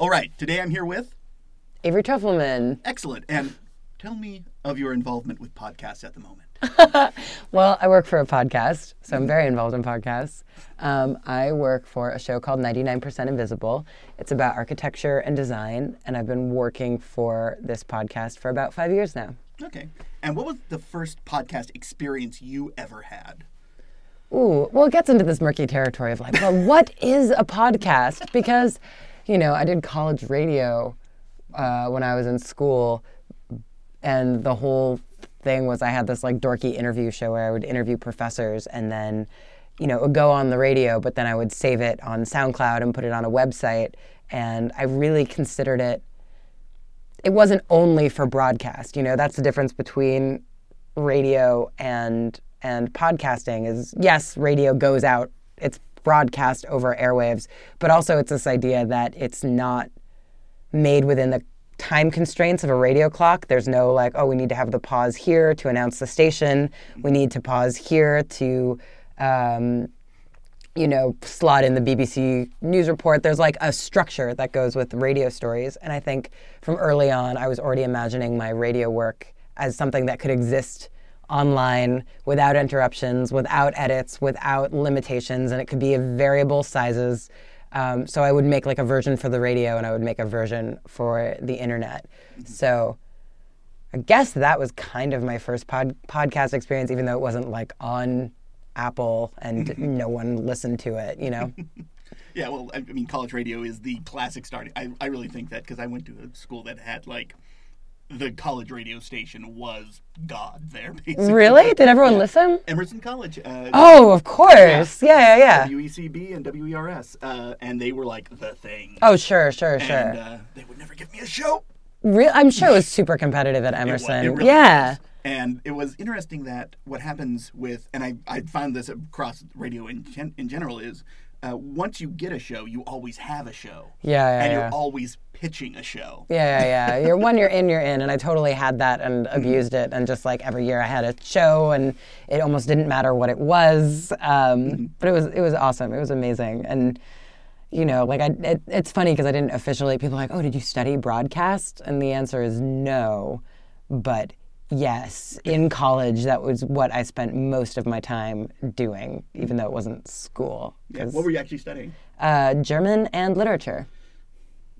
All right, today I'm here with Avery Trufelman. excellent, and tell me of your involvement with podcasts at the moment. Well, I work for a podcast, so I'm very involved in podcasts. Um, I work for a show called 99% Invisible. It's about architecture and design, and I've been working for this podcast for about five years now. Okay, and what was the first podcast experience you ever had? Ooh, well, it gets into this murky territory of like, well, what is a podcast? Because, you know, I did college radio uh, when I was in school, and the whole thing was I had this like dorky interview show where I would interview professors and then, you know, it would go on the radio, but then I would save it on SoundCloud and put it on a website. And I really considered it, it wasn't only for broadcast. You know, that's the difference between radio and and podcasting is yes, radio goes out, it's broadcast over airwaves, but also it's this idea that it's not made within the time constraints of a radio clock. There's no like, oh, we need to have the pause here to announce the station. We need to pause here to, um, you know, slot in the BBC news report. There's like a structure that goes with radio stories. And I think from early on, I was already imagining my radio work as something that could exist online without interruptions, without edits, without limitations, and it could be of variable sizes. Um, so I would make like a version for the radio and I would make a version for the internet. So I guess that was kind of my first pod- podcast experience, even though it wasn't like on Apple and no one listened to it, you know? Yeah, well, I I mean, college radio is the classic starting. I, I really think that because I went to a school that had like the college radio station was God there, basically. really? Did everyone listen? Emerson College. Uh, Oh, of course. Yeah, yeah, yeah. WECB and WERS, uh, and they were like the thing. Oh, sure, sure, sure. and uh, they would never give me a show. Real, I'm sure it was super competitive at It wa- Emerson. it really yeah. was. And it was interesting that what happens with, and I, I found this across radio in, gen, in general, is uh, once you get a show, you always have a show. Yeah, yeah, And yeah. you're always pitching a show. Yeah, yeah, yeah. You're when you're in, you're in, and I totally had that and abused it. And just like every year, I had a show, and it almost didn't matter what it was. Um, But it was it was awesome. It was amazing, and you know, like I, it, it's funny because I didn't officially. People are like, oh, did you study broadcast? And the answer is no, but yes, in college, that was what I spent most of my time doing, even though it wasn't school. Yeah. 'Cause, What were you actually studying? uh, German and literature.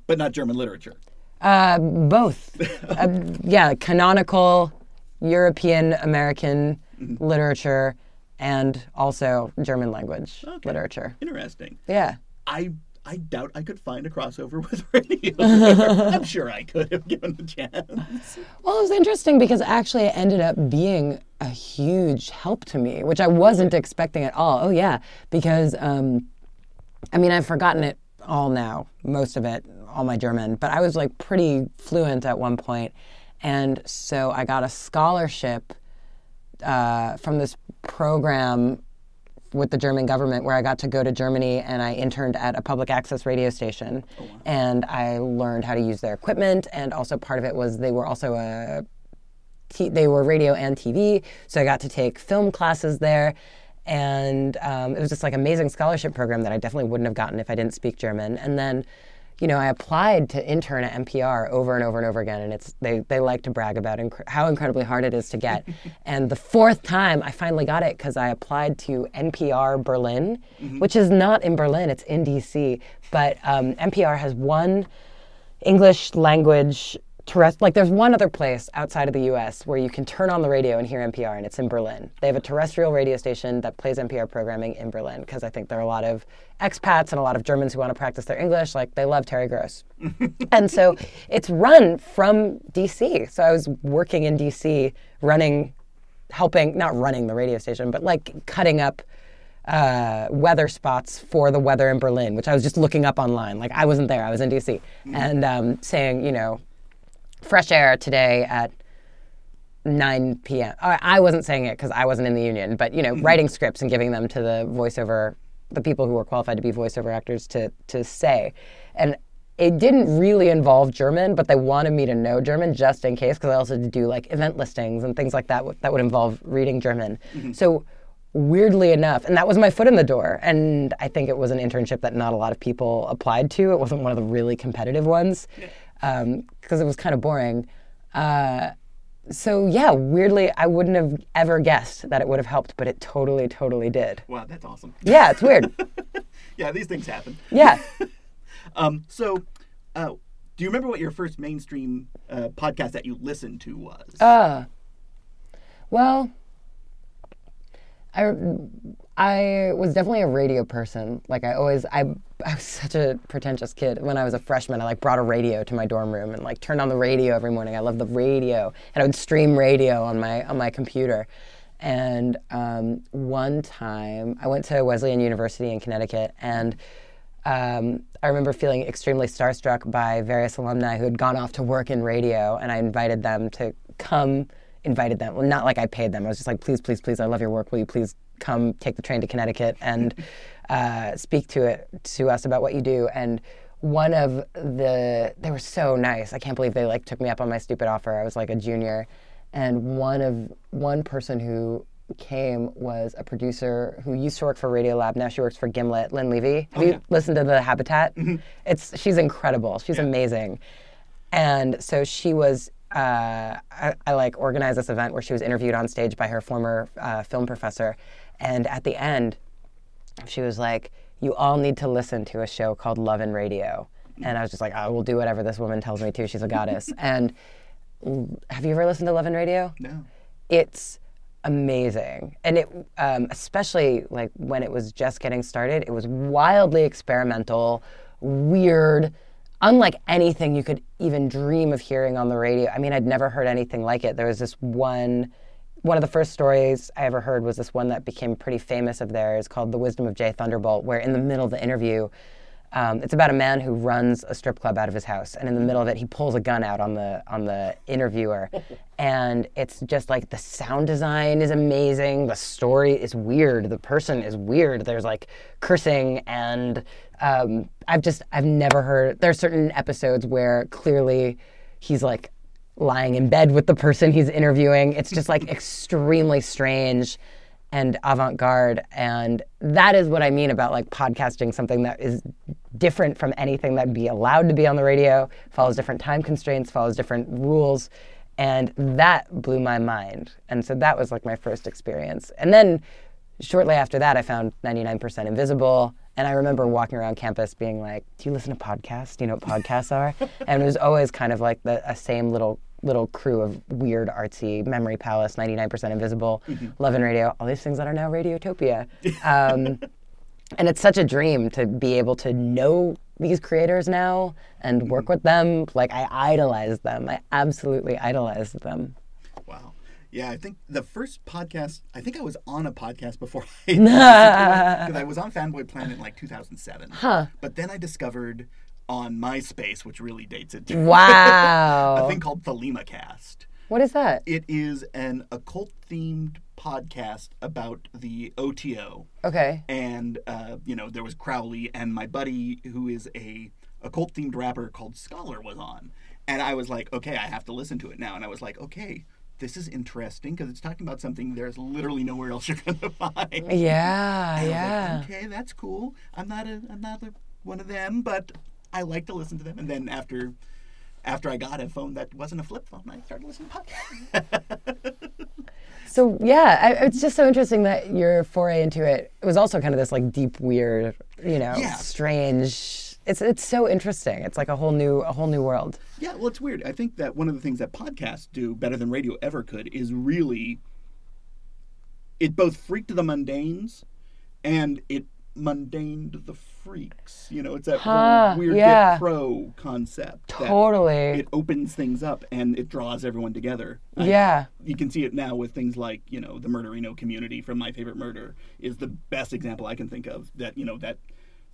But not German literature. Uh, both. uh, yeah, canonical European American literature and also German language literature. Interesting. Yeah. I I doubt I could find a crossover with radio. I'm sure I could have given a chance. Well, it was interesting because actually it ended up being a huge help to me, which I wasn't expecting at all. Oh, yeah, because um, I mean, I've forgotten it all now, most of it, all my German, but I was like pretty fluent at one point. And so I got a scholarship uh, from this program with the German government where I got to go to Germany and I interned at a public access radio station. And I learned how to use their equipment. And also, part of it was they were also a t- they were radio and TV, so I got to take film classes there, and um, it was just like amazing scholarship program that I definitely wouldn't have gotten if I didn't speak German. And then, you know, I applied to intern at NPR over and over and over again, and it's they they like to brag about inc- how incredibly hard it is to get. and the fourth time, I finally got it because I applied to NPR Berlin, which is not in Berlin; it's in DC. But um, NPR has one English language terrest like there's one other place outside of the US where you can turn on the radio and hear NPR and it's in Berlin. They have a terrestrial radio station that plays NPR programming in Berlin because I think there are a lot of expats and a lot of Germans who want to practice their English like they love Terry Gross. and so it's run from DC. So I was working in DC running helping not running the radio station but like cutting up uh, weather spots for the weather in Berlin, which I was just looking up online. Like I wasn't there; I was in DC, and um, saying, you know, fresh air today at 9 p.m. I I wasn't saying it because I wasn't in the union, but you know, mm-hmm. writing scripts and giving them to the voiceover, the people who were qualified to be voiceover actors to to say, and it didn't really involve German, but they wanted me to know German just in case because I also do like event listings and things like that that would involve reading German. Mm-hmm. So weirdly enough, and that was my foot in the door. And I think it was an internship that not a lot of people applied to. It wasn't one of the really competitive ones because it was kind of boring. Uh, so yeah, weirdly, I wouldn't have ever guessed that it would have helped, but it totally, totally did. Wow, that's awesome. Yeah, it's weird. Yeah, these things happen. Yeah. Um, so, uh, do you remember what your first mainstream uh, podcast that you listened to was? Uh, well, I, I was definitely a radio person. Like I always, I, I was such a pretentious kid. When I was a freshman, I like brought a radio to my dorm room and like turned on the radio every morning. I loved the radio, and I would stream radio on my on my computer. And um, one time, I went to Wesleyan University in Connecticut, and um, I remember feeling extremely starstruck by various alumni who had gone off to work in radio, and I invited them to come. Invited them. Well, not like I paid them. I was just like, please, please, please, I love your work. Will you please come take the train to Connecticut and uh, speak to it to us about what you do? And one of the they were so nice. I can't believe they like took me up on my stupid offer. I was like a junior, and one of one person who came was a producer who used to work for Radiolab. Now she works for Gimlet. Lynn Levy. Have you listened to the Habitat? It's she's incredible. She's amazing. And so she was. Uh, I, I like organized this event where she was interviewed on stage by her former uh, film professor, and at the end, she was like, "You all need to listen to a show called Love and Radio." And I was just like, "I will do whatever this woman tells me to. She's a goddess." and have you ever listened to Love and Radio? no. it's amazing and it um, especially like when it was just getting started it was wildly experimental weird unlike anything you could even dream of hearing on the radio. I mean i'd never heard anything like it. There was this one one of the first stories i ever heard was this one that became pretty famous of theirs called the wisdom of jay thunderbolt where in the middle of the interview um, it's about a man who runs a strip club out of his house, and in the middle of it, he pulls a gun out on the on the interviewer, and it's just like the sound design is amazing, the story is weird, the person is weird. There's like cursing, and um, I've just I've never heard. There are certain episodes where clearly he's like lying in bed with the person he's interviewing. It's just like extremely strange and avant-garde and that is what i mean about like podcasting something that is different from anything that'd be allowed to be on the radio follows different time constraints follows different rules and that blew my mind. And so that was like my first experience. And then shortly after that i found 99% invisible and i remember walking around campus being like do you listen to podcasts? Do you know what podcasts are? And it was always kind of like the a same little little crew of weird artsy memory palace 99% invisible love and radio all these things that are now radiotopia um, and it's such a dream to be able to know these creators now and work with them like i idolize them i absolutely idolize them Wow. Yeah, I think the first podcast, I think I was on a podcast before I because I was on Fanboy Planet in like 2007. Huh. But then I discovered on MySpace, which really dates it, a wow a thing called Thelema Cast. what is that It is an occult themed podcast about the OTO. okay and uh, you know there was Crowley and my buddy who is a occult themed rapper called Scholar was on, and I was like, okay, I have to listen to it now, and I was like, okay, this is interesting because it's talking about something there's literally nowhere else you're gonna find. yeah I like, yeah okay, that's cool. I'm not a I'm not a, one of them, but I like to listen to them. And then after after I got a phone that wasn't a flip phone, I started listening to podcasts. So yeah, I, it's just so interesting that your foray into it, it was also kind of this like deep, weird, you know, Yeah. strange. It's it's so interesting. It's like a whole new a whole new world. Yeah, well, it's weird. I think that one of the things that podcasts do better than radio ever could is really it both freaked the mundanes and it mundaned the freaks. You know, it's that Huh, weird yeah. get pro concept. that Totally. It opens things up and it draws everyone together. I- yeah. you can see it now with things like you know the murderino community from my favorite murder is the best example i can think of that you know that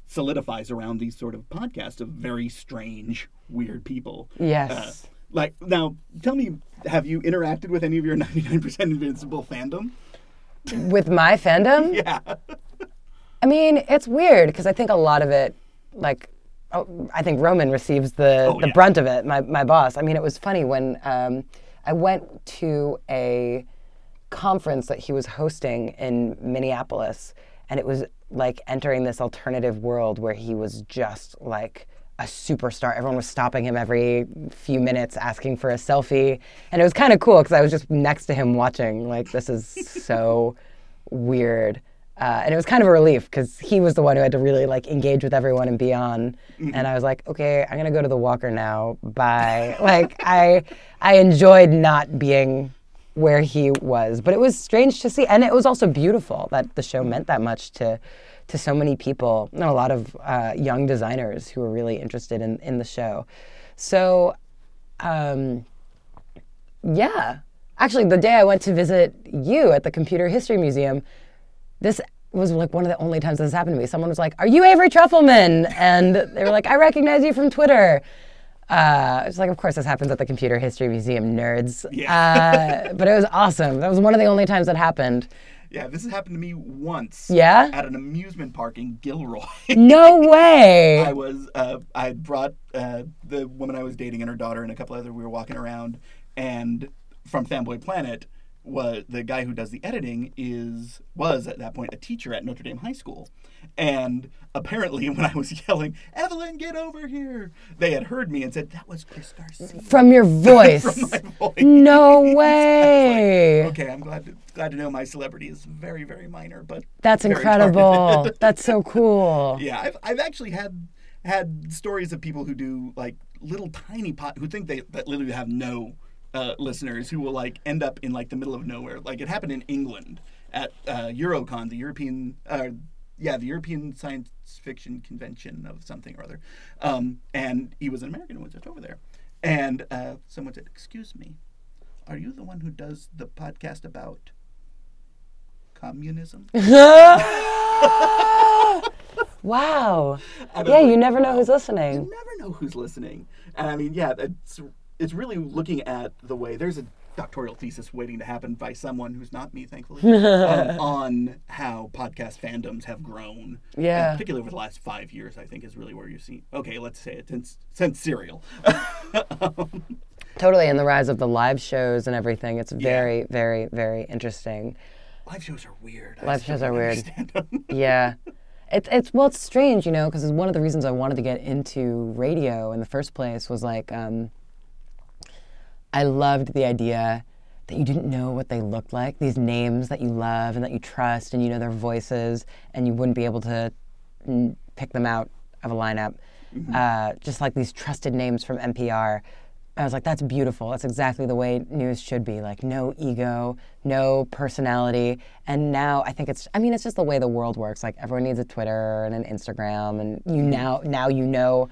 solidifies around these sort of podcasts of very strange weird people Yes. Uh, like now tell me have you interacted with any of your 99% invincible fandom With my fandom, yeah I mean, it's weird because I think a lot of it, like, oh, I think Roman receives the, Oh, the yeah. brunt of it. My my boss. I mean, it was funny when um, I went to a conference that he was hosting in Minneapolis, and it was like entering this alternative world where he was just like a superstar. Everyone was stopping him every few minutes asking for a selfie. And it was kind of cool because I was just next to him watching. Like, this is so weird. Uh, and it was kind of a relief because he was the one who had to really like engage with everyone and be on. And I was like, okay, I'm gonna go to the Walker now. Bye. like I, I enjoyed not being where he was, but it was strange to see, and it was also beautiful that the show meant that much to, to so many people. And a lot of uh, young designers who were really interested in in the show. So, um, yeah. Actually, the day I went to visit you at the Computer History Museum, this was like one of the only times this happened to me. Someone was like, "Are you Avery Trufelman?" And they were like, "I recognize you from Twitter." Uh, it's like, of course, this happens at the Computer History Museum, nerds. Uh, but it was awesome. That was one of the only times that happened. Yeah, this has happened to me once. Yeah? At an amusement park in Gilroy. No way. I was uh, I brought uh, the woman I was dating and her daughter and a couple other. We were walking around, and from Fanboy Planet, was the guy who does the editing is was at that point a teacher at Notre Dame High School, and apparently when I was yelling, "Evelyn, get over here!" they had heard me and said that was Chris Garcia. From your voice. From my voice. No So I was way. like, okay, I'm glad to, glad to know my celebrity is very very minor, but That's incredible. That's so cool. Yeah, I've, I've actually had had stories of people who do like little tiny pot who think they that literally have no uh, listeners who will like end up in like the middle of nowhere. Like it happened in England at uh, Eurocon, the European. Uh, yeah, the European Science Fiction Convention of something or other, um, and he was an American who was just over there, and uh, someone said, "Excuse me, are you the one who does the podcast about communism?" wow. Yeah, you never know who's listening. you never know who's listening. And I mean, yeah, it's it's really looking at the way there's a doctoral thesis waiting to happen by someone who's not me, thankfully, um, on how podcast fandoms have grown. Yeah. And particularly over the last five years, I think is really where you see. Okay, let's say it since since Serial. Totally, and the rise of the live shows and everything. It's very, very, very interesting. Live shows are weird. Live shows are weird. Yeah. It's it's well, it's strange, you know, because one of the reasons I wanted to get into radio in the first place was like, um, I loved the idea that you didn't know what they looked like. These names that you love and that you trust, and you know their voices, and you wouldn't be able to pick them out of a lineup. Uh, just like these trusted names from NPR. I was like, that's beautiful. That's exactly the way news should be. Like, no ego, no personality. And now I think it's, I mean, it's just the way the world works. Like, everyone needs a Twitter and an Instagram. And you now, now you know,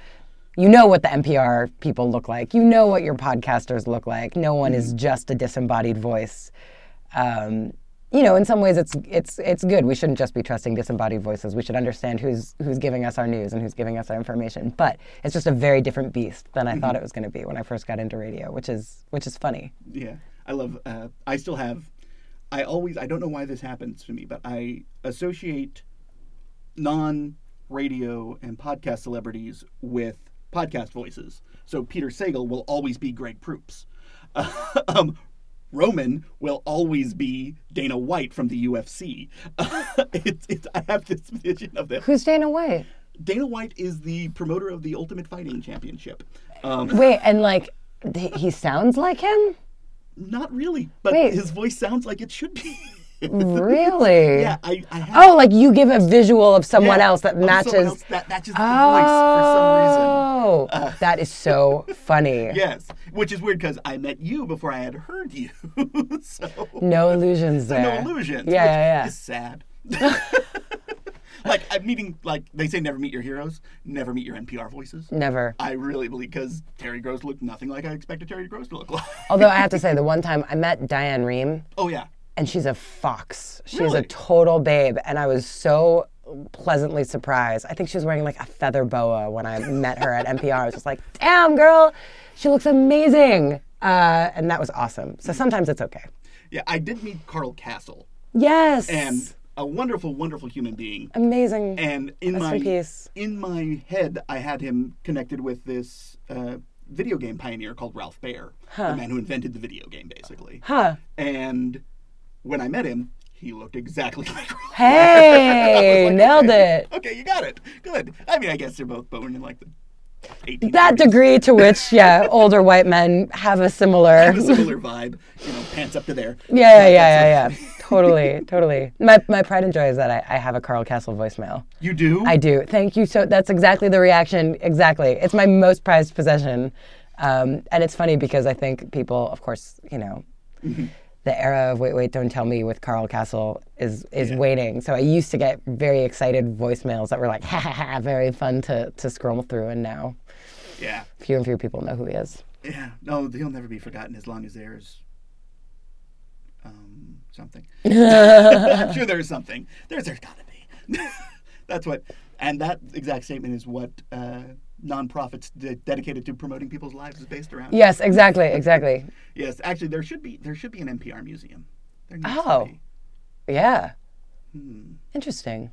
you know what the NPR people look like. You know what your podcasters look like. No one is just a disembodied voice. Um, you know, in some ways, it's it's it's good. We shouldn't just be trusting disembodied voices. We should understand who's who's giving us our news and who's giving us our information. But it's just a very different beast than I thought it was going to be when I first got into radio, which is which is funny. Yeah, I love. Uh, I still have. I always. I don't know why this happens to me, but I associate non-radio and podcast celebrities with podcast voices. So Peter Sagal will always be Greg Proops. um, Roman will always be Dana White from the UFC. it's, it's, I have this vision of them. Who's Dana White? Dana White is the promoter of the Ultimate Fighting Championship. Um, Wait, and like he sounds like him? not really, but Wait. his voice sounds like it should be. Really? Yeah, I, I have. Oh, like you give a visual of someone yeah, else that matches. else that matches the voice for some reason. Oh, uh, that is so funny. Yes, which is weird because I met you before I had heard you, so No illusions so there. no illusions. Yeah, which yeah, yeah. Is sad. like I'm meeting, like they say, never meet your heroes, never meet your NPR voices. Never. I really believe because Terry Gross looked nothing like I expected Terry Gross to look like. Although I have to say, the one time I met Diane Rehm, oh yeah, and she's a fox. She's a total babe, and I was so pleasantly surprised. I think she was wearing like a feather boa when I met her at NPR. I was just like, "Damn, girl, she looks amazing," uh, and that was awesome. So sometimes it's okay. yeah. I did meet Carl Kasell, Yes, and a wonderful, wonderful human being. amazing. And in Rest my in in my head, I had him connected with this uh, video game pioneer called Ralph Baer, the man who invented the video game, basically. huh? And when I met him, he looked exactly like. Hey, like, nailed okay. it. Okay, you got it. Good. I mean, I guess they're both born in like the 1800s. That degree to which, yeah, older white men have a similar. Have a similar vibe. You know, pants up to there. Yeah, yeah, yeah, yeah, yeah. totally, totally. My my pride and joy is that I, I have a Carl Kasell voicemail. You do? I do. Thank you. So that's exactly the reaction. Exactly. It's my most prized possession. Um, and it's funny because I think people, of course, you know, the era of wait, wait, don't tell me with Carl Kasell is is waiting. So I used to get very excited voicemails that were like, ha ha ha, very fun to to scroll through. And now yeah. fewer and fewer people know who he is. Yeah. No, he'll never be forgotten as long as there's um, something. I'm sure there's something. There's there's gotta be. That's what, and that exact statement is what uh, nonprofits de- dedicated to promoting people's lives is based around. Yes, exactly, exactly. Yes, actually, there should be there should be an NPR museum. There needs to Oh. be. Yeah. Hmm. Interesting.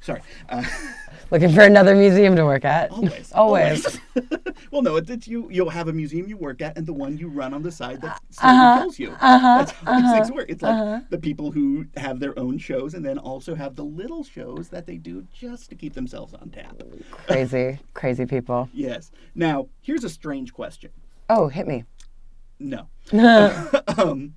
Sorry. Uh, Looking for another museum to work at. always. Always. well, no, it's, it's you. You'll have a museum you work at, and the one you run on the side that Uh-huh, kills you. That's how these things work. It's like the people who have their own shows, and then also have the little shows that they do just to keep themselves on tap. Crazy, crazy people. Yes. Now, here's a strange question. Oh, hit me. No. um,